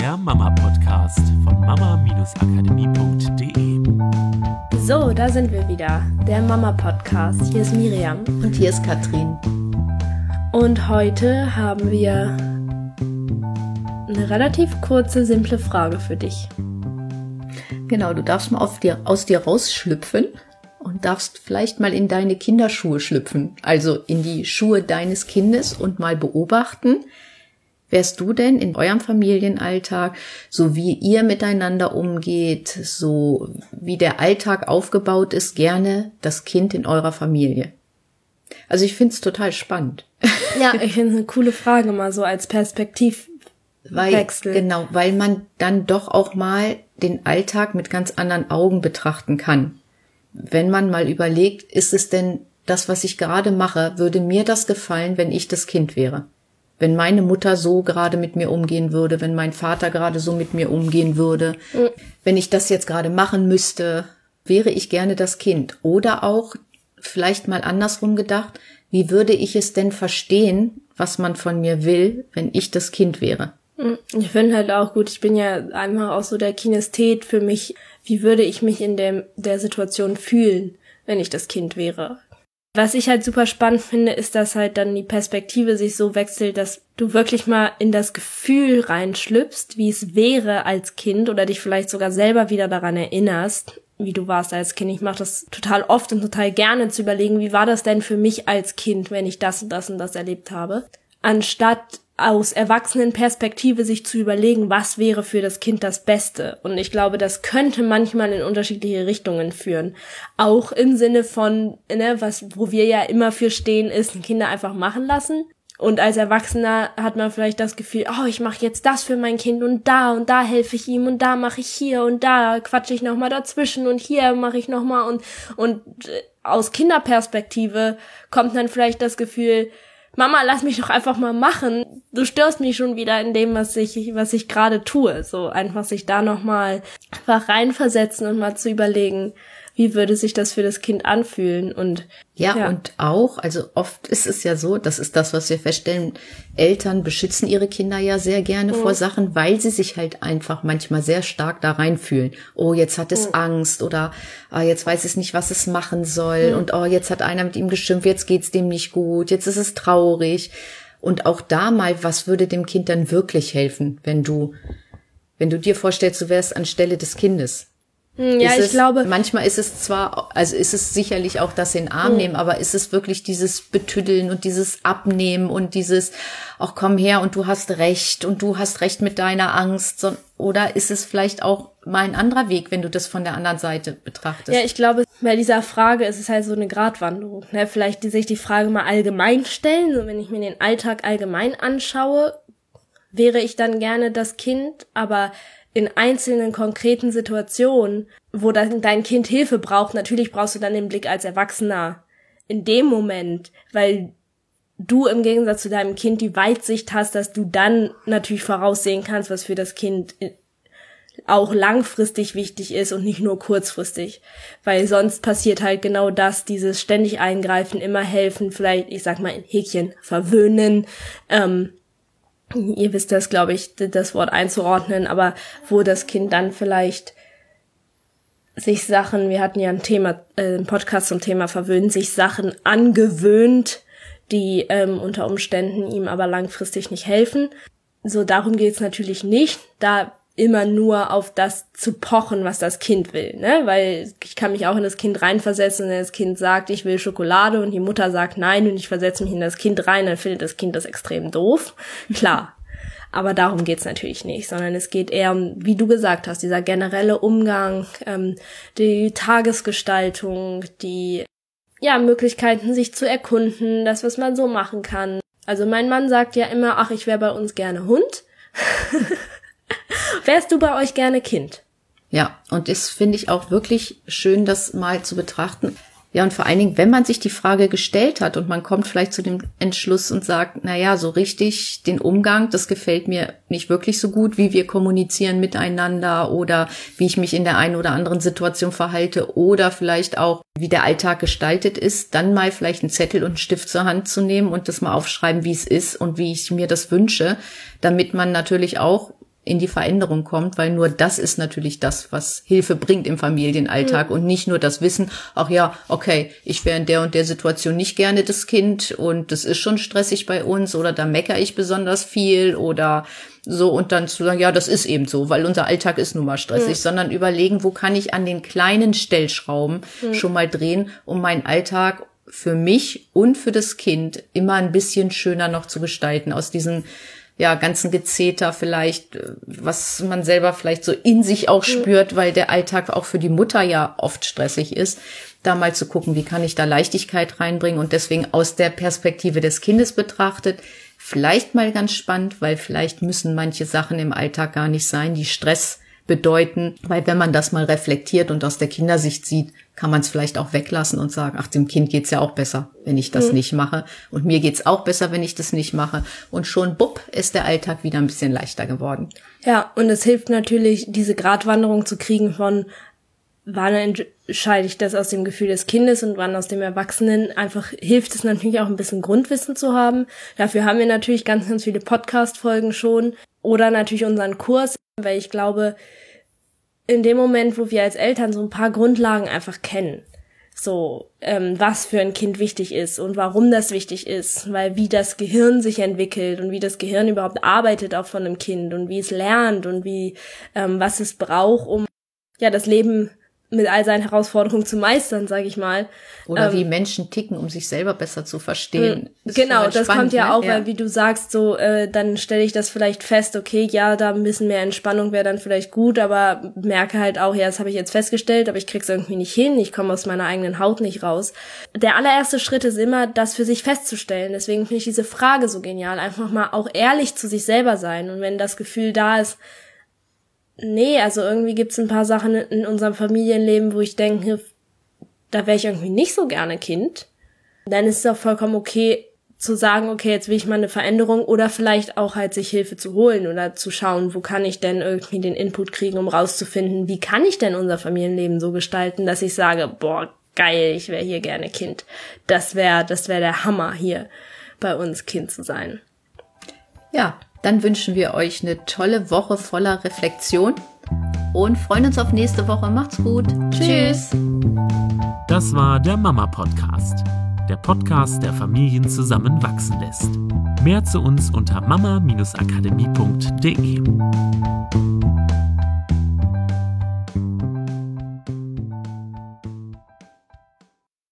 der Mama-Podcast von mama-akademie.de. So, da sind wir wieder. Der Mama-Podcast. Hier ist Miriam. Und hier ist Katrin. Und heute haben wir eine relativ kurze, simple Frage für dich. Genau, du darfst mal dir, aus dir rausschlüpfen und darfst vielleicht mal in deine Kinderschuhe schlüpfen, also in die Schuhe deines Kindes und mal beobachten, wärst du denn in eurem Familienalltag, so wie ihr miteinander umgeht, so wie der Alltag aufgebaut ist, gerne das Kind in eurer Familie? Also ich finde es total spannend. Ja, ich finde eine coole Frage mal so als Perspektivwechsel. genau, weil man dann doch auch mal den Alltag mit ganz anderen Augen betrachten kann. Wenn man mal überlegt, ist es denn das, was ich gerade mache, würde mir das gefallen, wenn ich das Kind wäre? Wenn meine Mutter so gerade mit mir umgehen würde, wenn mein Vater gerade so mit mir umgehen würde, mhm. wenn ich das jetzt gerade machen müsste, wäre ich gerne das Kind. Oder auch vielleicht mal andersrum gedacht, wie würde ich es denn verstehen, was man von mir will, wenn ich das Kind wäre? Hm, ich finde halt auch gut, ich bin ja einfach auch so der Kinesthet für mich. Wie würde ich mich in dem, der Situation fühlen, wenn ich das Kind wäre? Was ich halt super spannend finde, ist, dass halt dann die Perspektive sich so wechselt, dass du wirklich mal in das Gefühl reinschlüpfst, wie es wäre als Kind oder dich vielleicht sogar selber wieder daran erinnerst, wie du warst als Kind. Ich mache das total oft und total gerne zu überlegen, wie war das denn für mich als Kind, wenn ich das und das und das erlebt habe, anstatt aus Erwachsenenperspektive sich zu überlegen, was wäre für das Kind das Beste. Und ich glaube, das könnte manchmal in unterschiedliche Richtungen führen. Auch im Sinne von, ne, was, wo wir ja immer für stehen, ist, Kinder einfach machen lassen. Und als Erwachsener hat man vielleicht das Gefühl, oh, ich mache jetzt das für mein Kind und da und da helfe ich ihm und da mache ich hier und da quatsche ich nochmal dazwischen und hier mache ich nochmal und, und äh, aus Kinderperspektive kommt dann vielleicht das Gefühl, Mama, lass mich doch einfach mal machen. Du störst mich schon wieder in dem, was ich, was ich gerade tue. So einfach sich da nochmal einfach reinversetzen und mal zu überlegen, wie würde sich das für das Kind anfühlen und ja, ja, und auch, also oft ist es ja so, das ist das, was wir feststellen, Eltern beschützen ihre Kinder ja sehr gerne mhm. vor Sachen, weil sie sich halt einfach manchmal sehr stark da reinfühlen. Oh, jetzt hat es mhm. Angst oder ah, jetzt weiß es nicht, was es machen soll mhm. und oh, jetzt hat einer mit ihm geschimpft, jetzt geht's dem nicht gut, jetzt ist es traurig. Und auch da mal, was würde dem Kind dann wirklich helfen, wenn du, wenn du dir vorstellst, du wärst anstelle des Kindes? Hm, ja, ist ich glaube. Manchmal ist es zwar, also ist es sicherlich auch das in den Arm hm. nehmen, aber ist es wirklich dieses Betüddeln und dieses Abnehmen und dieses, ach komm her und du hast recht und du hast recht mit deiner Angst, oder ist es vielleicht auch mal ein anderer Weg, wenn du das von der anderen Seite betrachtest? Ja, ich glaube, bei dieser Frage ist es halt so eine Gratwanderung. Ne? Vielleicht sich die Frage mal allgemein stellen, so wenn ich mir den Alltag allgemein anschaue, wäre ich dann gerne das Kind, aber in einzelnen konkreten Situationen, wo dein Kind Hilfe braucht, natürlich brauchst du dann den Blick als Erwachsener in dem Moment, weil du im Gegensatz zu deinem Kind die Weitsicht hast, dass du dann natürlich voraussehen kannst, was für das Kind auch langfristig wichtig ist und nicht nur kurzfristig. Weil sonst passiert halt genau das, dieses ständig eingreifen, immer helfen, vielleicht, ich sag mal in Häkchen, verwöhnen, ähm, ihr wisst das, glaube ich, das Wort einzuordnen, aber wo das Kind dann vielleicht sich Sachen, wir hatten ja ein Thema, äh, ein Podcast zum Thema Verwöhnen, sich Sachen angewöhnt, die ähm, unter Umständen ihm aber langfristig nicht helfen. So, darum geht's natürlich nicht. Da immer nur auf das zu pochen, was das Kind will, ne? Weil ich kann mich auch in das Kind reinversetzen, wenn das Kind sagt, ich will Schokolade und die Mutter sagt nein und ich versetze mich in das Kind rein, dann findet das Kind das extrem doof. Klar. Aber darum geht's natürlich nicht, sondern es geht eher um, wie du gesagt hast, dieser generelle Umgang, ähm, die Tagesgestaltung, die ja Möglichkeiten, sich zu erkunden, das, was man so machen kann. Also mein Mann sagt ja immer, ach, ich wäre bei uns gerne Hund. Wärst du bei euch gerne Kind? Ja, und das finde ich auch wirklich schön, das mal zu betrachten. Ja, und vor allen Dingen, wenn man sich die Frage gestellt hat und man kommt vielleicht zu dem Entschluss und sagt, na ja, so richtig den Umgang, das gefällt mir nicht wirklich so gut, wie wir kommunizieren miteinander oder wie ich mich in der einen oder anderen Situation verhalte oder vielleicht auch, wie der Alltag gestaltet ist, dann mal vielleicht einen Zettel und einen Stift zur Hand zu nehmen und das mal aufschreiben, wie es ist und wie ich mir das wünsche, damit man natürlich auch in die Veränderung kommt, weil nur das ist natürlich das, was Hilfe bringt im Familienalltag mhm. und nicht nur das Wissen, ach ja, okay, ich wäre in der und der Situation nicht gerne das Kind und das ist schon stressig bei uns oder da meckere ich besonders viel oder so und dann zu sagen, ja, das ist eben so, weil unser Alltag ist nun mal stressig, mhm. sondern überlegen, wo kann ich an den kleinen Stellschrauben mhm. schon mal drehen, um meinen Alltag für mich und für das Kind immer ein bisschen schöner noch zu gestalten aus diesen ja, ganzen Gezeter vielleicht, äh, was man selber vielleicht so in sich auch spürt, weil der Alltag auch für die Mutter ja oft stressig ist, da mal zu gucken, wie kann ich da Leichtigkeit reinbringen und deswegen aus der Perspektive des Kindes betrachtet, vielleicht mal ganz spannend, weil vielleicht müssen manche Sachen im Alltag gar nicht sein, die Stress bedeuten, weil wenn man das mal reflektiert und aus der Kindersicht sieht, kann man es vielleicht auch weglassen und sagen, ach, dem Kind geht's ja auch besser, wenn ich das mhm. nicht mache. Und mir geht's auch besser, wenn ich das nicht mache. Und schon, bupp, ist der Alltag wieder ein bisschen leichter geworden. Ja, und es hilft natürlich, diese Gratwanderung zu kriegen von, wann entscheide ich das aus dem Gefühl des Kindes und wann aus dem Erwachsenen. Einfach hilft es natürlich auch ein bisschen Grundwissen zu haben. Dafür haben wir natürlich ganz, ganz viele Podcast-Folgen schon oder natürlich unseren Kurs, weil ich glaube, in dem Moment, wo wir als Eltern so ein paar Grundlagen einfach kennen, so ähm, was für ein Kind wichtig ist und warum das wichtig ist, weil wie das Gehirn sich entwickelt und wie das Gehirn überhaupt arbeitet auch von einem Kind und wie es lernt und wie ähm, was es braucht, um ja das Leben mit all seinen Herausforderungen zu meistern, sage ich mal. Oder ähm, wie Menschen ticken, um sich selber besser zu verstehen. Das genau, das kommt ja ne? auch, ja. weil wie du sagst, so äh, dann stelle ich das vielleicht fest, okay, ja, da ein bisschen mehr Entspannung wäre dann vielleicht gut, aber merke halt auch, ja, das habe ich jetzt festgestellt, aber ich krieg's irgendwie nicht hin, ich komme aus meiner eigenen Haut nicht raus. Der allererste Schritt ist immer, das für sich festzustellen. Deswegen finde ich diese Frage so genial, einfach mal auch ehrlich zu sich selber sein. Und wenn das Gefühl da ist, nee, also irgendwie gibt's ein paar Sachen in unserem Familienleben, wo ich denke, da wäre ich irgendwie nicht so gerne Kind. Dann ist es auch vollkommen okay zu sagen, okay, jetzt will ich mal eine Veränderung oder vielleicht auch halt sich Hilfe zu holen oder zu schauen, wo kann ich denn irgendwie den Input kriegen, um rauszufinden, wie kann ich denn unser Familienleben so gestalten, dass ich sage, boah, geil, ich wäre hier gerne Kind. Das wäre, das wäre der Hammer hier bei uns Kind zu sein. Ja, dann wünschen wir euch eine tolle Woche voller Reflexion und freuen uns auf nächste Woche. Macht's gut. Tschüss. Das war der Mama Podcast. Der Podcast, der Familien zusammenwachsen lässt. Mehr zu uns unter mama-akademie.de.